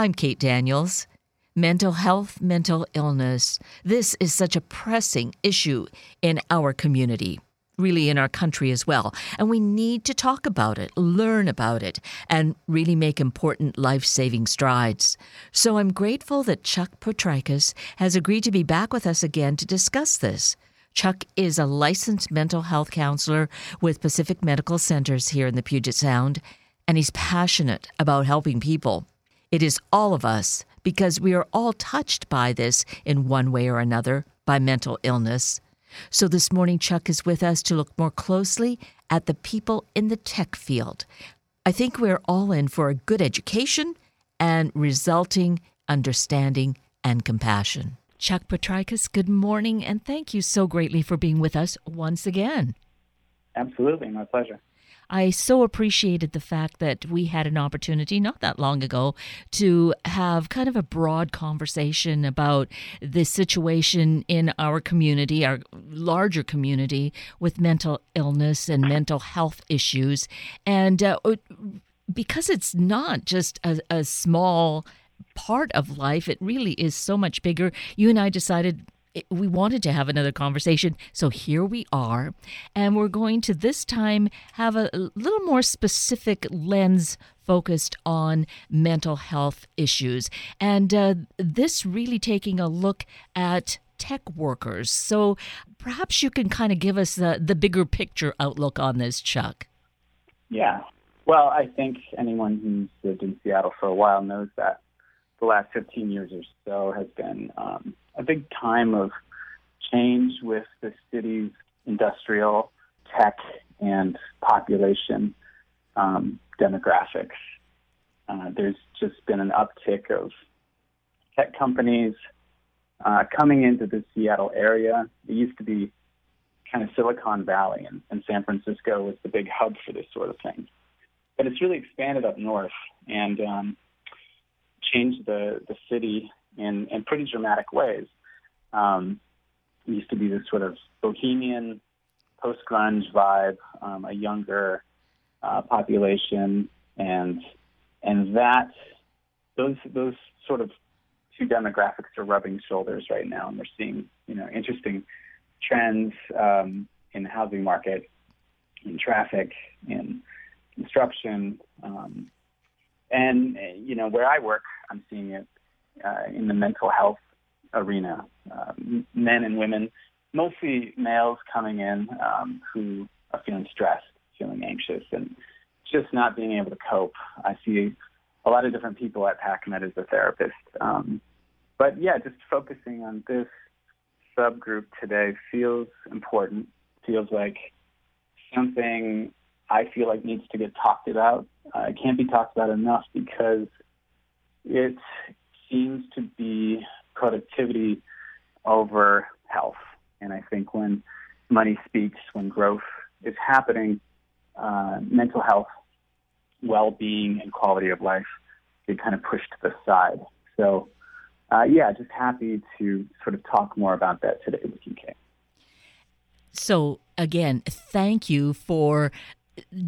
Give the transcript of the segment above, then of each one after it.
I'm Kate Daniels. Mental health, mental illness. This is such a pressing issue in our community, really in our country as well. And we need to talk about it, learn about it, and really make important life saving strides. So I'm grateful that Chuck Potrykus has agreed to be back with us again to discuss this. Chuck is a licensed mental health counselor with Pacific Medical Centers here in the Puget Sound, and he's passionate about helping people. It is all of us because we are all touched by this in one way or another by mental illness. So this morning, Chuck is with us to look more closely at the people in the tech field. I think we're all in for a good education and resulting understanding and compassion. Chuck Potrykus, good morning, and thank you so greatly for being with us once again. Absolutely, my pleasure. I so appreciated the fact that we had an opportunity not that long ago to have kind of a broad conversation about the situation in our community, our larger community, with mental illness and mental health issues. And uh, because it's not just a, a small part of life, it really is so much bigger. You and I decided we wanted to have another conversation. So here we are. And we're going to this time have a little more specific lens focused on mental health issues. And uh, this really taking a look at tech workers. So perhaps you can kind of give us the, the bigger picture outlook on this, Chuck. Yeah. Well, I think anyone who's lived in Seattle for a while knows that the last 15 years or so has been um, a big time of change with the city's industrial, tech, and population um, demographics. Uh, there's just been an uptick of tech companies uh, coming into the Seattle area. It used to be kind of Silicon Valley, and, and San Francisco was the big hub for this sort of thing. But it's really expanded up north and um, changed the, the city in, in pretty dramatic ways. Um, it used to be this sort of bohemian, post grunge vibe, um, a younger uh, population, and and that those those sort of two demographics are rubbing shoulders right now, and we're seeing you know interesting trends um, in the housing market, in traffic, in construction, um, and you know where I work, I'm seeing it uh, in the mental health arena. Uh, men and women, mostly males coming in um, who are feeling stressed, feeling anxious, and just not being able to cope. I see a lot of different people at PacMed as a therapist. Um, but yeah, just focusing on this subgroup today feels important, feels like something I feel like needs to get talked about. Uh, it can't be talked about enough because it seems to be productivity over health. And I think when money speaks, when growth is happening, uh, mental health, well being, and quality of life get kind of pushed to the side. So, uh, yeah, just happy to sort of talk more about that today with you, Kate. So, again, thank you for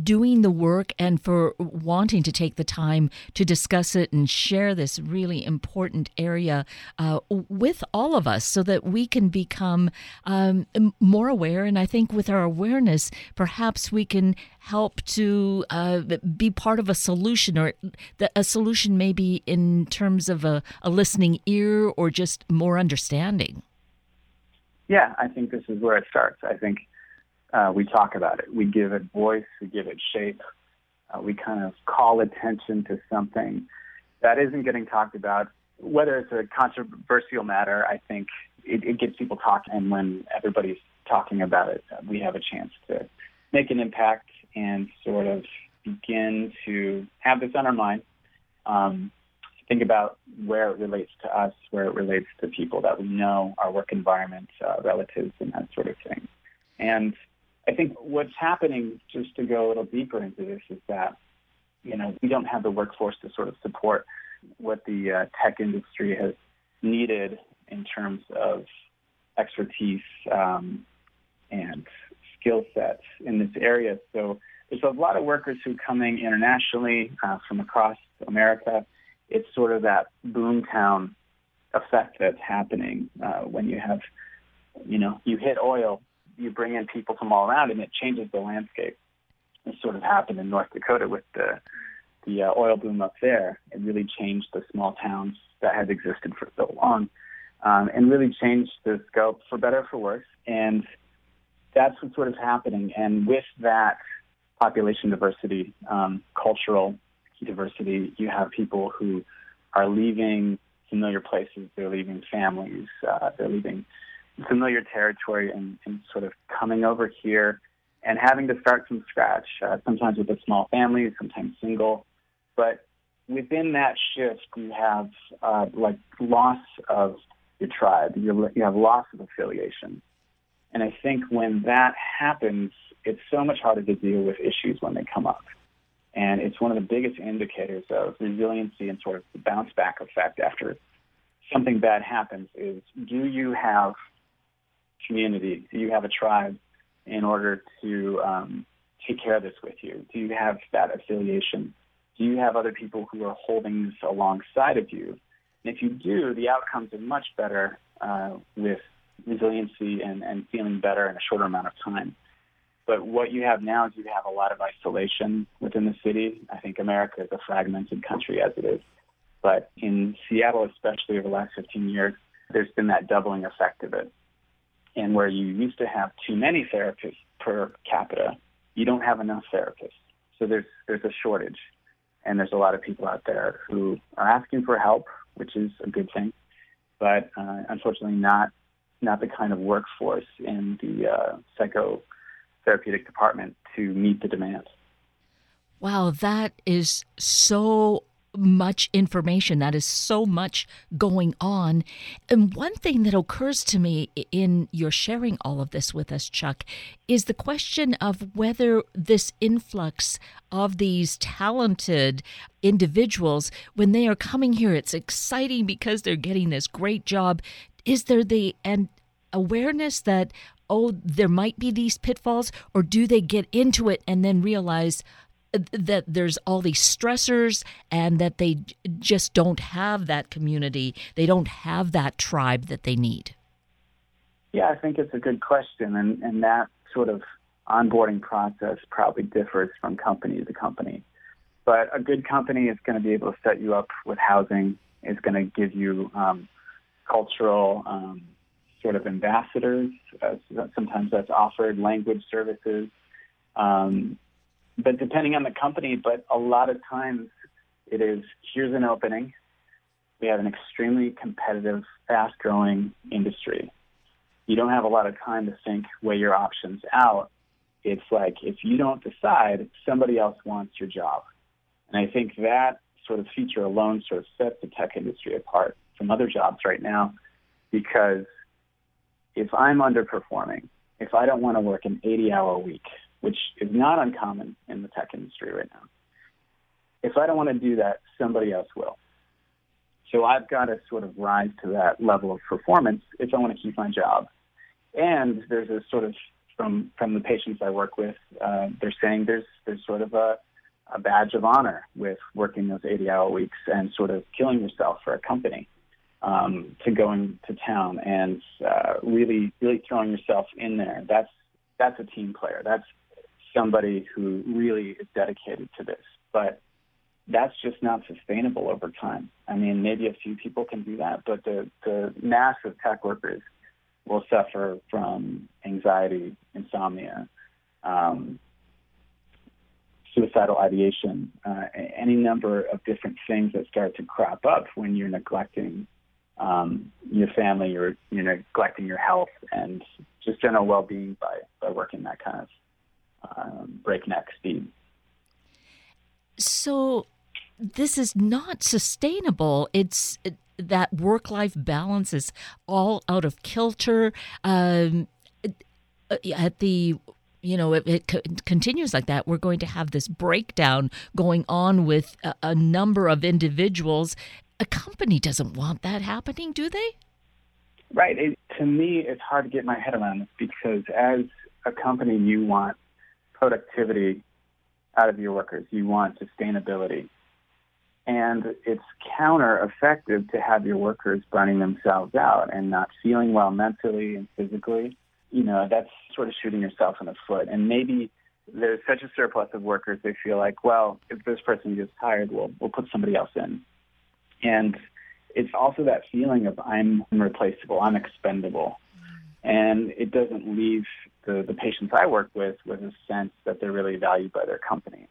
doing the work and for wanting to take the time to discuss it and share this really important area uh, with all of us so that we can become um, more aware. And I think with our awareness, perhaps we can help to uh, be part of a solution, or a solution maybe in terms of a, a listening ear or just more understanding. Yeah, I think this is where it starts. I think uh, we talk about it. We give it voice. We give it shape. Uh, we kind of call attention to something that isn't getting talked about. Whether it's a controversial matter, I think it, it gets people talking. And when everybody's talking about it, uh, we have a chance to make an impact and sort of begin to have this on our mind. Um, think about where it relates to us, where it relates to people that we know, our work environment, uh, relatives, and that sort of thing. And I think what's happening, just to go a little deeper into this, is that you know we don't have the workforce to sort of support what the uh, tech industry has needed in terms of expertise um, and skill sets in this area. So there's a lot of workers who are coming internationally uh, from across America it's sort of that boomtown effect that's happening uh, when you have, you know, you hit oil, you bring in people from all around, and it changes the landscape. It sort of happened in North Dakota with the the uh, oil boom up there. It really changed the small towns that had existed for so long, um, and really changed the scope for better or for worse. And that's what's sort of happening. And with that population diversity, um, cultural diversity, you have people who are leaving familiar places, they're leaving families, uh, they're leaving familiar territory and, and, sort of coming over here and having to start from scratch, uh, sometimes with a small family, sometimes single. But within that shift, you have uh, like loss of your tribe, you you have loss of affiliation. And I think when that happens, it's so much harder to deal with issues when they come up. And it's one of the biggest indicators of resiliency and sort of the bounce back effect after something bad happens is do you have community? Do you have a tribe in order to um, take care of this with you? Do you have that affiliation? Do you have other people who are holding this alongside of you? And if you do, the outcomes are much better uh, with resiliency and, and feeling better in a shorter amount of time. But what you have now is you have a lot of isolation within the city. I think America is a fragmented country as it is. But in Seattle, especially over the last 15 years, there's been that doubling effect of it. And where you used to have too many therapists per capita, you don't have enough therapists. So there's there's a shortage, and there's a lot of people out there who are asking for help, which is a good thing, but uh, unfortunately not not the kind of workforce in the uh, psychotherapeutic department to meet the demand. Wow, that is so much information. That is so much going on. And one thing that occurs to me in your sharing all of this with us, Chuck, is the question of whether this influx of these talented individuals, when they are coming here, it's exciting because they're getting this great job. Is there the and awareness that oh there might be these pitfalls or do they get into it and then realize that there's all these stressors and that they just don't have that community. They don't have that tribe that they need. Yeah, I think it's a good question. And, and that sort of onboarding process probably differs from company to company. But a good company is going to be able to set you up with housing, is going to give you um, cultural um, sort of ambassadors. Uh, sometimes that's offered, language services. Um, but depending on the company, but a lot of times it is here's an opening. We have an extremely competitive, fast growing industry. You don't have a lot of time to think, weigh your options out. It's like if you don't decide, somebody else wants your job. And I think that sort of feature alone sort of sets the tech industry apart from other jobs right now because if I'm underperforming, if I don't want to work an 80 hour week, which is not uncommon in the tech industry right now. If I don't want to do that, somebody else will. So I've got to sort of rise to that level of performance if I want to keep my job. And there's a sort of from from the patients I work with, uh, they're saying there's there's sort of a, a badge of honor with working those 80-hour weeks and sort of killing yourself for a company um, to going to town and uh, really really throwing yourself in there. That's that's a team player. That's somebody who really is dedicated to this. But that's just not sustainable over time. I mean, maybe a few people can do that, but the, the mass of tech workers will suffer from anxiety, insomnia, um, suicidal ideation, uh, any number of different things that start to crop up when you're neglecting um, your family, you're, you're neglecting your health, and just general well-being by, by working that kind of um, breakneck speed. So this is not sustainable. It's it, that work life balance is all out of kilter. Um, uh, at the you know, if it co- continues like that, we're going to have this breakdown going on with a, a number of individuals. A company doesn't want that happening, do they? Right. It, to me, it's hard to get my head around this because as a company, you want productivity out of your workers. You want sustainability. And it's counter effective to have your workers burning themselves out and not feeling well mentally and physically. You know, that's sort of shooting yourself in the foot. And maybe there's such a surplus of workers, they feel like, well, if this person gets tired, we'll, we'll put somebody else in. And it's also that feeling of I'm irreplaceable, I'm expendable. And it doesn't leave the, the patients I work with with a sense that they're really valued by their company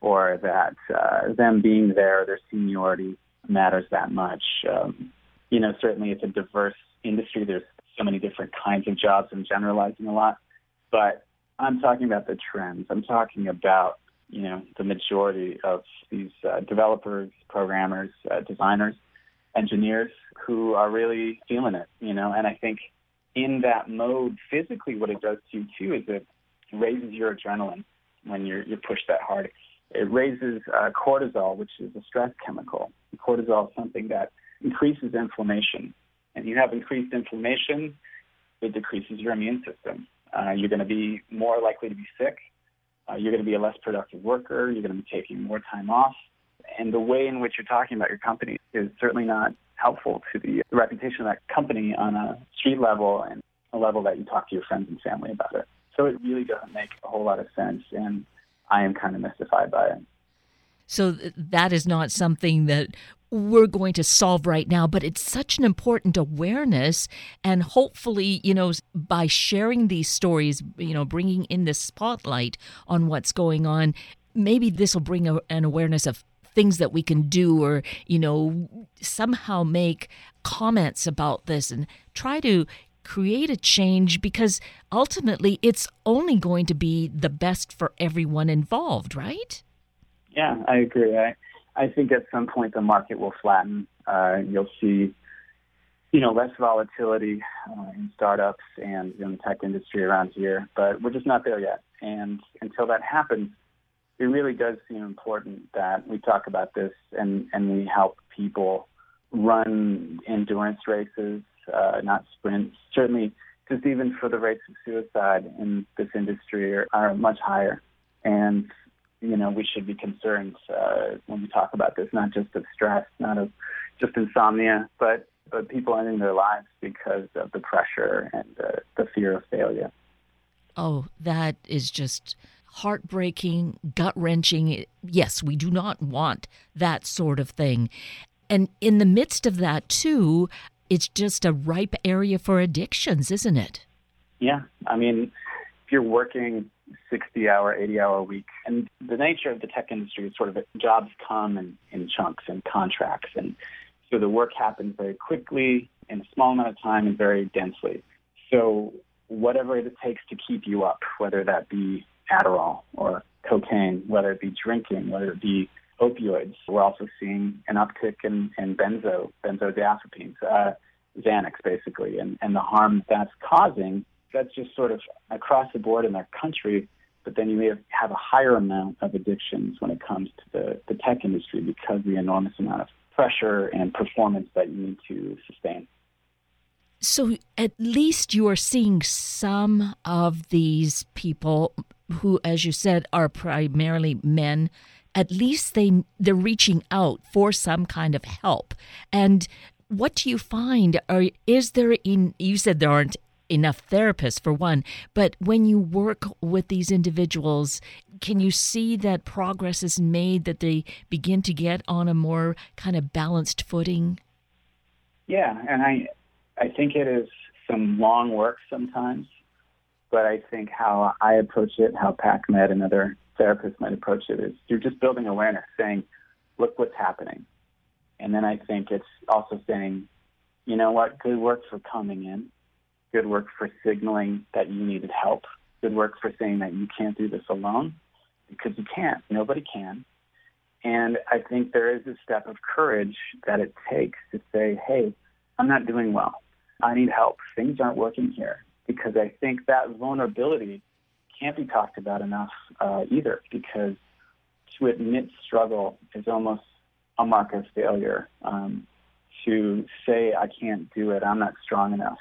or that uh, them being there, their seniority matters that much. Um, you know, certainly it's a diverse industry. There's so many different kinds of jobs. I'm generalizing a lot, but I'm talking about the trends. I'm talking about you know the majority of these uh, developers, programmers, uh, designers, engineers who are really feeling it. You know, and I think in that mode, physically, what it does to you too is it raises your adrenaline when you're you're pushed that hard. It raises uh, cortisol, which is a stress chemical. Cortisol is something that increases inflammation, and you have increased inflammation, it decreases your immune system. Uh, you're going to be more likely to be sick. Uh, you're going to be a less productive worker. You're going to be taking more time off. And the way in which you're talking about your company is certainly not helpful to the, reputation of that company on a street level and a level that you talk to your friends and family about it. So it really doesn't make a whole lot of sense. And I am kind of mystified by it. So that is not something that we're going to solve right now, but it's such an important awareness. And hopefully, you know, by sharing these stories, you know, bringing in the spotlight on what's going on, maybe this will bring a, an awareness of things that we can do or, you know, somehow make comments about this and try to create a change because ultimately it's only going to be the best for everyone involved, right? Yeah, I agree. I, I think at some point the market will flatten. Uh, you'll see, you know, less volatility uh, in startups and in the tech industry around here, but we're just not there yet. And until that happens, it really does seem important that we talk about this and, and we help people run endurance races uh, not sprints. Certainly, just even for the rates of suicide in this industry are, are much higher. And, you know, we should be concerned uh, when we talk about this, not just of stress, not of just insomnia, but, but people ending their lives because of the pressure and uh, the fear of failure. Oh, that is just heartbreaking, gut wrenching. Yes, we do not want that sort of thing. And in the midst of that, too, it's just a ripe area for addictions, isn't it? Yeah. I mean, if you're working 60 hour, 80 hour a week, and the nature of the tech industry is sort of jobs come in, in chunks and contracts. And so the work happens very quickly in a small amount of time and very densely. So whatever it takes to keep you up, whether that be Adderall or cocaine, whether it be drinking, whether it be opioids. We're also seeing an uptick in, in benzo, benzodiazepines, uh, Xanax basically, and, and the harm that's causing. That's just sort of across the board in our country. But then you may have, a higher amount of addictions when it comes to the, the tech industry because of the enormous amount of pressure and performance that you need to sustain. So at least you are seeing some of these people who, as you said, are primarily men at least they they're reaching out for some kind of help. And what do you find? Are is there in you said there aren't enough therapists for one, but when you work with these individuals, can you see that progress is made that they begin to get on a more kind of balanced footing? Yeah, and I I think it is some long work sometimes, but I think how I approach it, how PacMed and other therapists might approach it is you're just building awareness, saying, look what's happening. And then I think it's also saying, you know what, good work for coming in, good work for signaling that you needed help, good work for saying that you can't do this alone, because you can't. Nobody can. And I think there is a step of courage that it takes to say, hey, I'm not doing well. I need help. Things aren't working here. Because I think that vulnerability can't be talked about enough uh, either because to admit struggle is almost a mark of failure. Um, to say I can't do it, I'm not strong enough,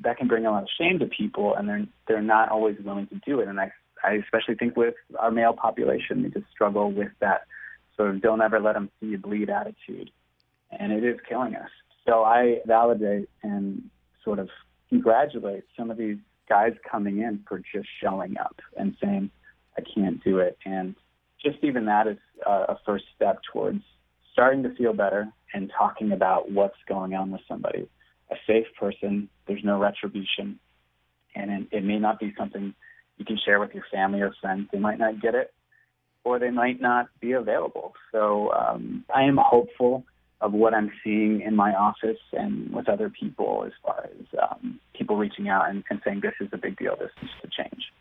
that can bring a lot of shame to people, and they're they're not always willing to do it. And I I especially think with our male population, they just struggle with that sort of don't ever let them see you bleed attitude. And it is killing us. So I validate and sort of congratulate some of these guys coming in for just showing up and saying, I can't do it. And just even that is a first step towards starting to feel better and talking about what's going on with somebody. A safe person, there's no retribution, and it, may not be something you can share with your family or friends. They might not get it, or they might not be available. So um, I am hopeful of what I'm seeing in my office and with other people as far as um, people reaching out and, and saying this is a big deal, this needs to change.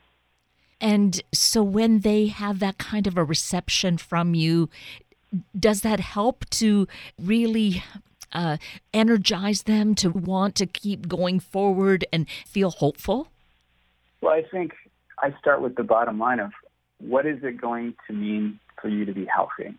And so when they have that kind of a reception from you, does that help to really uh, energize them to want to keep going forward and feel hopeful? Well, I think I start with the bottom line of what is it going to mean for you to be healthy?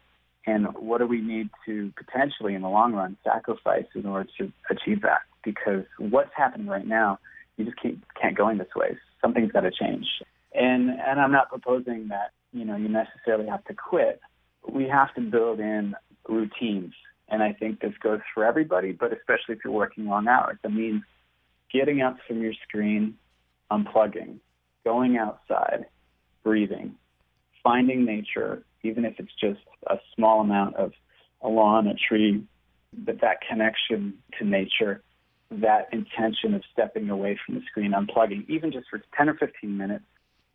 And what do we need to potentially, in the long run, sacrifice in order to achieve that? Because what's happening right now, you just can't, can't go in this way. Something's got to change. And and I'm not proposing that you know you necessarily have to quit. We have to build in routines, and I think this goes for everybody, but especially if you're working long hours. That means getting up from your screen, unplugging, going outside, breathing, finding nature, even if it's just a small amount of a lawn, a tree, but that connection to nature, that intention of stepping away from the screen, unplugging, even just for 10 or 15 minutes,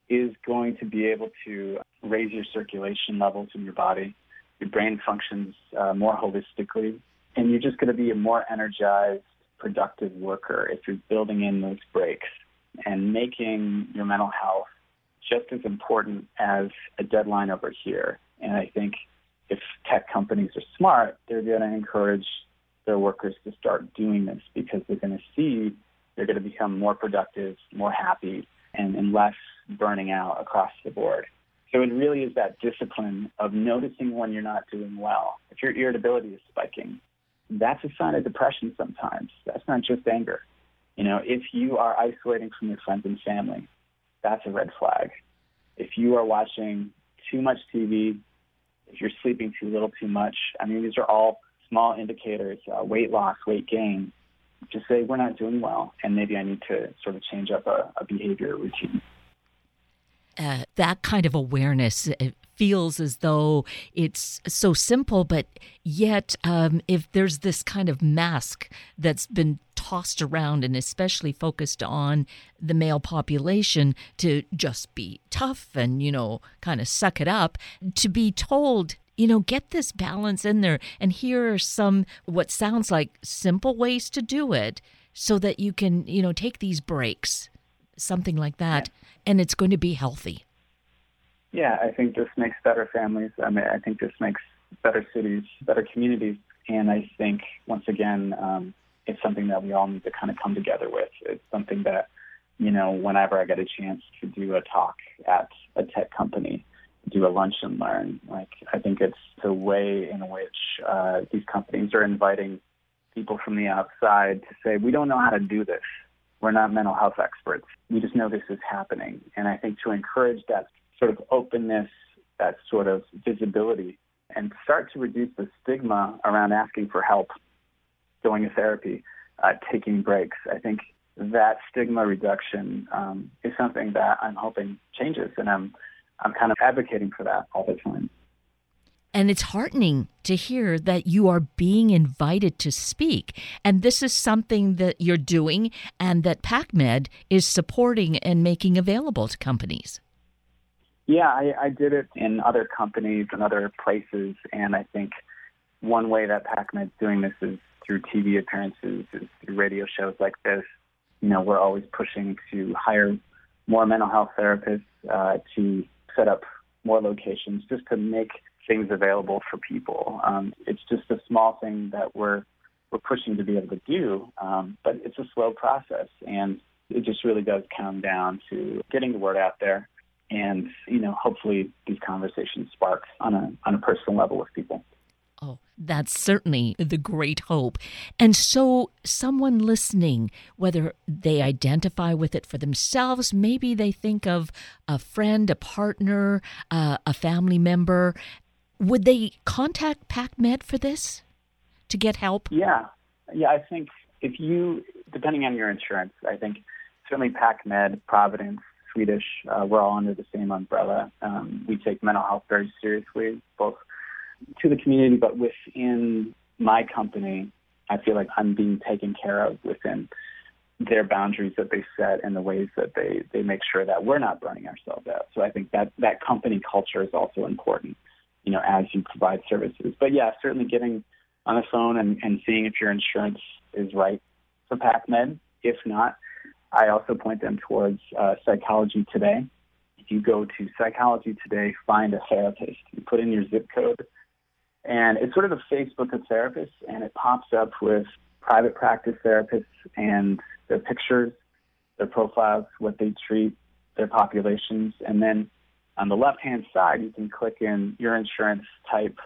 is going to be able to raise your circulation levels in your body. Your brain functions uh, more holistically, and you're just going to be a more energized, productive worker if you're building in those breaks and making your mental health just as important as a deadline over here. And I think if tech companies are smart, they're going to encourage their workers to start doing this because they're going to see they're going to become more productive, more happy, and, and less burning out across the board. So it really is that discipline of noticing when you're not doing well. If your irritability is spiking, that's a sign of depression sometimes. That's not just anger. You know, if you are isolating from your friends and family, that's a red flag. If you are watching too much TV, if you're sleeping too little, too much, I mean, these are all small indicators, uh, weight loss, weight gain, just say we're not doing well, and maybe I need to sort of change up a, a behavior routine. Uh, that kind of awareness feels as though it's so simple, but yet, um, if there's this kind of mask that's been tossed around and especially focused on the male population to just be tough and, you know, kind of suck it up, to be told you know, get this balance in there. And here are some what sounds like simple ways to do it so that you can, you know, take these breaks, something like that, yeah. and it's going to be healthy. Yeah, I think this makes better families. I mean, I think this makes better cities, better communities. And I think, once again, um, it's something that we all need to kind of come together with. It's something that, you know, whenever I get a chance to do a talk at a tech company, do a lunch and learn. Like I think it's the way in which uh, these companies are inviting people from the outside to say, we don't know how to do this. We're not mental health experts. We just know this is happening. And I think to encourage that sort of openness, that sort of visibility, and start to reduce the stigma around asking for help, going to therapy, uh, taking breaks. I think that stigma reduction um, is something that I'm hoping changes, and I'm I'm kind of advocating for that all the time. And it's heartening to hear that you are being invited to speak. And this is something that you're doing and that PacMed is supporting and making available to companies. Yeah, I, I did it in other companies and other places. And I think one way that PacMed's doing this is through TV appearances, is through radio shows like this. You know, we're always pushing to hire more mental health therapists, uh, to set up more locations just to make things available for people. Um, it's just a small thing that we're we're pushing to be able to do, um, but it's a slow process, and it just really does come down to getting the word out there, and you know, hopefully these conversations spark on a on a personal level with people. That's certainly the great hope. And so, someone listening, whether they identify with it for themselves, maybe they think of a friend, a partner, uh, a family member, Would they contact PacMed for this to get help? Yeah. Yeah, I think if you, depending on your insurance, I think certainly PacMed, Providence, Swedish, uh, we're all under the same umbrella. Um, we take mental health very seriously, both to the community, but within my company, I feel like I'm being taken care of within their boundaries that they set and the ways that they, they make sure that we're not burning ourselves out. So I think that that company culture is also important, you know, as you provide services. But yeah, certainly getting on the phone and, and seeing if your insurance is right for PacMed. If not, I also point them towards uh, Psychology Today. If you go to Psychology Today, find a therapist. You put in your zip code, and it's sort of a Facebook of therapists, and it pops up with private practice therapists and their pictures, their profiles, what they treat, their populations, and then on the left-hand side, you can click in your insurance type,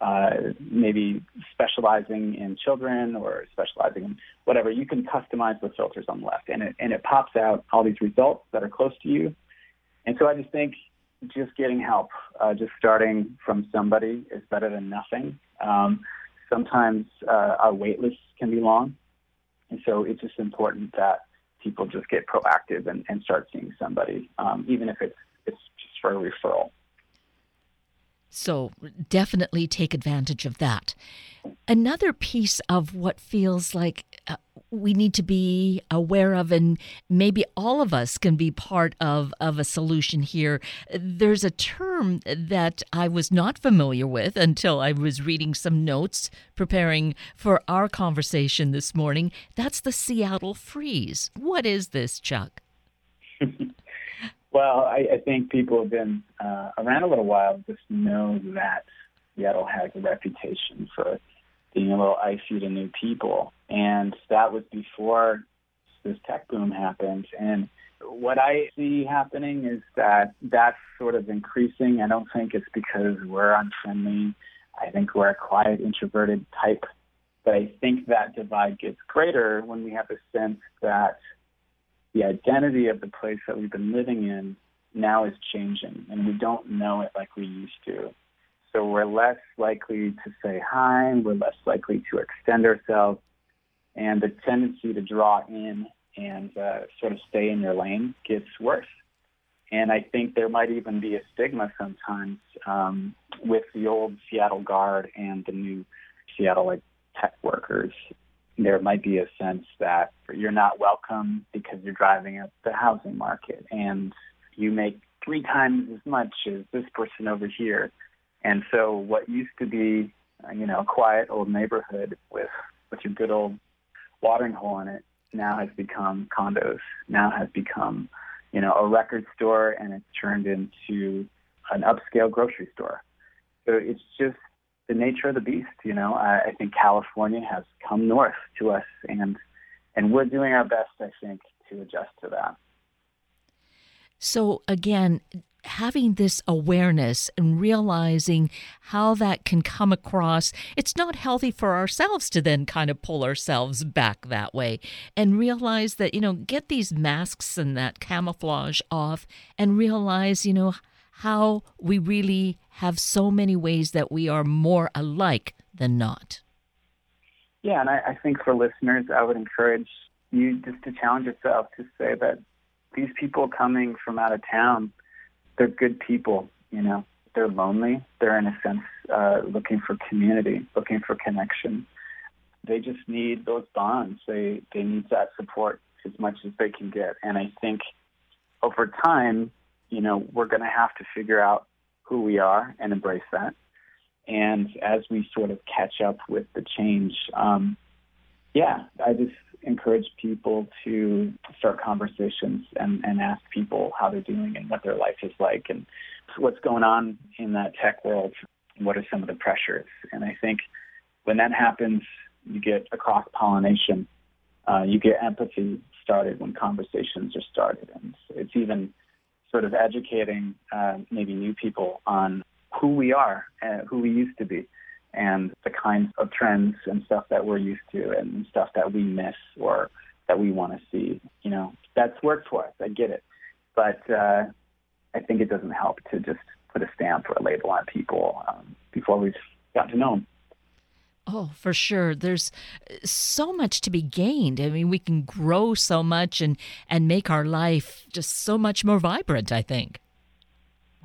uh, maybe specializing in children or specializing in whatever. You can customize the filters on the left, and it and it pops out all these results that are close to you. And so I just think just getting help, uh, just starting from somebody is better than nothing. Um, sometimes uh, our wait lists can be long, and so it's just important that people just get proactive and, and start seeing somebody, um, even if it's it's just for a referral. So definitely take advantage of that. Another piece of what feels like uh, we need to be aware of, and maybe all of us can be part of, of a solution here. There's a term that I was not familiar with until I was reading some notes preparing for our conversation this morning. That's the Seattle freeze. What is this, Chuck? well, I, I, think people have been uh, around a little while just know that Seattle has a reputation for being a little icy to new people. And that was before this tech boom happened. And what I see happening is that that's sort of increasing. I don't think it's because we're unfriendly. I think we're a quiet, introverted type. But I think that divide gets greater when we have a sense that the identity of the place that we've been living in now is changing, and we don't know it like we used to. So we're less likely to say hi, we're less likely to extend ourselves, and the tendency to draw in and uh, sort of stay in your lane gets worse. And I think there might even be a stigma sometimes um, with the old Seattle Guard and the new Seattle like tech workers. There might be a sense that you're not welcome because you're driving up the housing market and you make three times as much as this person over here. And so what used to be, you know, a quiet old neighborhood with with your good old watering hole in it now has become condos, now has become, you know, a record store and it's turned into an upscale grocery store. So it's just the nature of the beast, you know. I, I think California has come north to us and and we're doing our best, I think, to adjust to that. So again, having this awareness and realizing how that can come across, it's not healthy for ourselves to then kind of pull ourselves back that way and realize that, you know, get these masks and that camouflage off and realize, you know, how we really have so many ways that we are more alike than not. Yeah, and I, I think for listeners, I would encourage you just to challenge yourself to say that these people coming from out of town they're good people. You know, they're lonely. They're in a sense uh, looking for community, looking for connection. They just need those bonds. They they need that support as much as they can get. And I think over time, you know, we're going to have to figure out who we are and embrace that. And as we sort of catch up with the change, um, yeah, I just encourage people to start conversations and, and ask people how they're doing and what their life is like and what's going on in that tech world. What are some of the pressures? And I think when that happens, you get a cross pollination. Uh, you get empathy started when conversations are started. And it's even sort of educating uh, maybe new people on who we are, uh, who we used to be and the kinds of trends and stuff that we're used to and stuff that we miss or that we want to see. You know, that's worked for us. I get it. But uh, I think it doesn't help to just put a stamp or a label on people um, before we've gotten to know them. Oh, for sure. There's uh, so much to be gained. I mean, we can grow so much and and make our life just so much more vibrant, I think.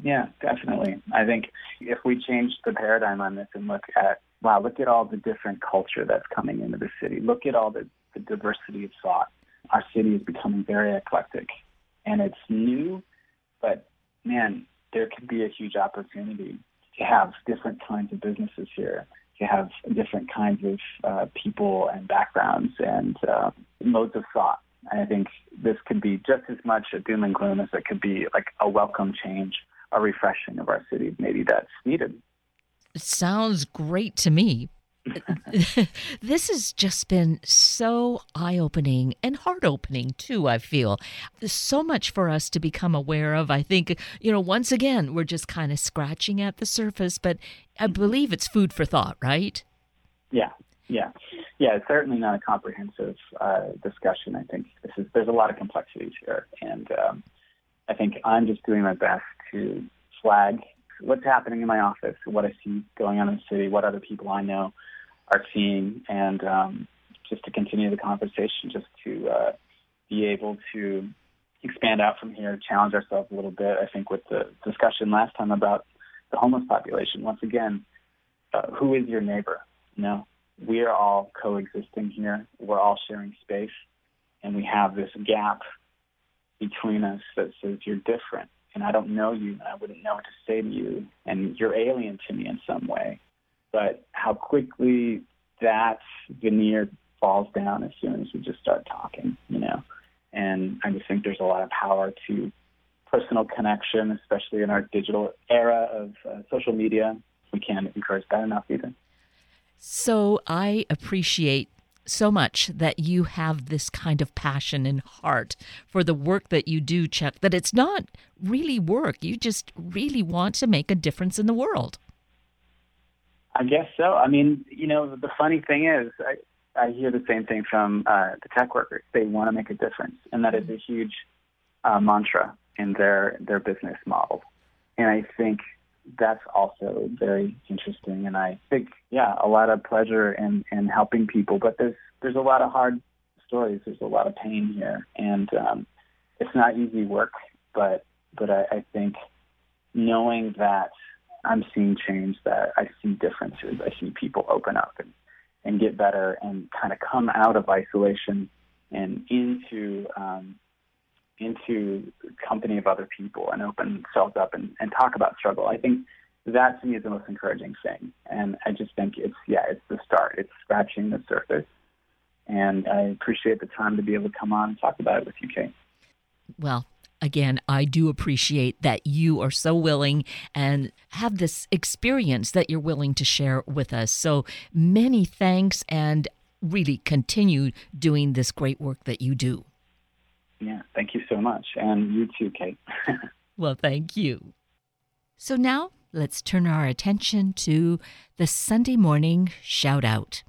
Yeah, definitely. I think if we change the paradigm on this and look at wow, look at all the different culture that's coming into the city. Look at all the, the diversity of thought. Our city is becoming very eclectic and it's new, but man, there could be a huge opportunity to have different kinds of businesses here to have different kinds of uh, people and backgrounds and uh, modes of thought. And I think this could be just as much a doom and gloom as it could be like a welcome change, a refreshing of our city. Maybe that's needed. It sounds great to me. this has just been so eye opening and heart opening, too, I feel. There's so much for us to become aware of. I think, you know, once again, we're just kind of scratching at the surface, but I believe it's food for thought, right? Yeah, yeah. Yeah, it's certainly not a comprehensive uh, discussion. I think this is, there's a lot of complexities here. And um, I think I'm just doing my best to flag what's happening in my office, what I see going on in the city, what other people I know are seeing, and um, just to continue the conversation, just to uh, be able to expand out from here, challenge ourselves a little bit. I think with the discussion last time about the homeless population, once again, uh, who is your neighbor? You know, we are all coexisting here. We're all sharing space, and we have this gap between us that says you're different, and I don't know you, and I wouldn't know what to say to you, and you're alien to me in some way but how quickly that veneer falls down as soon as we just start talking, you know. And I just think there's a lot of power to personal connection, especially in our digital era of uh, social media. We can't encourage that enough either. So I appreciate so much that you have this kind of passion and heart for the work that you do, Chuck, that it's not really work. You just really want to make a difference in the world. I guess so. I mean, you know, the funny thing is, I, I hear the same thing from uh, the tech workers. They want to make a difference, and that is a huge uh, mantra in their their business model. And I think that's also very interesting. And I think, yeah, a lot of pleasure in in helping people, but there's there's a lot of hard stories. There's a lot of pain here, and um, it's not easy work. But but I, I think knowing that I'm seeing change that I see differences. I see people open up and, and get better and kind of come out of isolation and into um, into company of other people and open themselves up and, and talk about struggle. I think that to me is the most encouraging thing. And I just think it's yeah, it's the start. It's scratching the surface. And I appreciate the time to be able to come on and talk about it with you, Kate. Well, again, I do appreciate that you are so willing and have this experience that you're willing to share with us. So many thanks and really continue doing this great work that you do. Yeah, thank you so much. And you too, Kate. well, thank you. So now let's turn our attention to the Sunday morning shout out.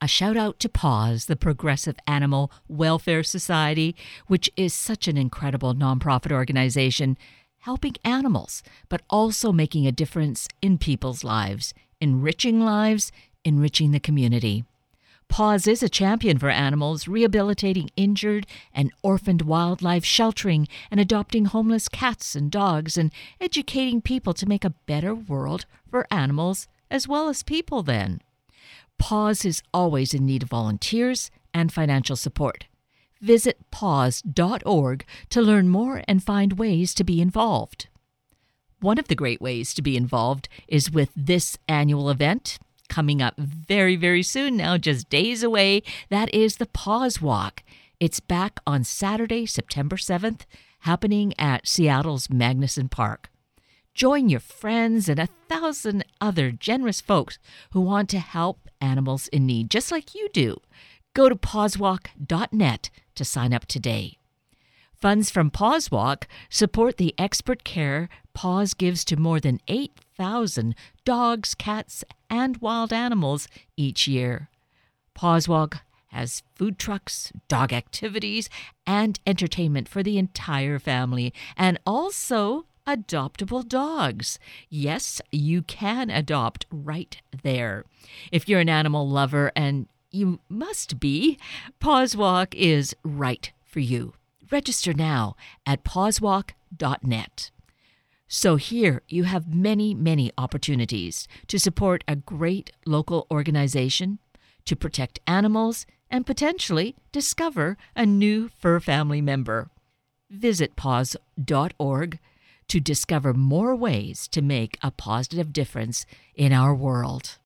A shout out to PAWS, the Progressive Animal Welfare Society, which is such an incredible nonprofit organization helping animals, but also making a difference in people's lives, enriching lives, enriching the community. PAWS is a champion for animals, rehabilitating injured and orphaned wildlife, sheltering and adopting homeless cats and dogs, and educating people to make a better world for animals as well as people, then. PAWS is always in need of volunteers and financial support. Visit paws.org to learn more and find ways to be involved. One of the great ways to be involved is with this annual event coming up very, very soon now, just days away. That is the PAWS Walk. It's back on Saturday, September 7th, happening at Seattle's Magnuson Park. Join your friends and a thousand other generous folks who want to help animals in need, just like you do. Go to pawswalk.net to sign up today. Funds from PAWSWalk support the expert care PAWS gives to more than 8,000 dogs, cats, and wild animals each year. PAWSWalk has food trucks, dog activities, and entertainment for the entire family, and also adoptable dogs. Yes, you can adopt right there. If you're an animal lover, and you must be, Pawswalk is right for you. Register now at pawswalk.net. So here you have many, many opportunities to support a great local organization, to protect animals, and potentially discover a new fur family member. Visit paws.org to discover more ways to make a positive difference in our world.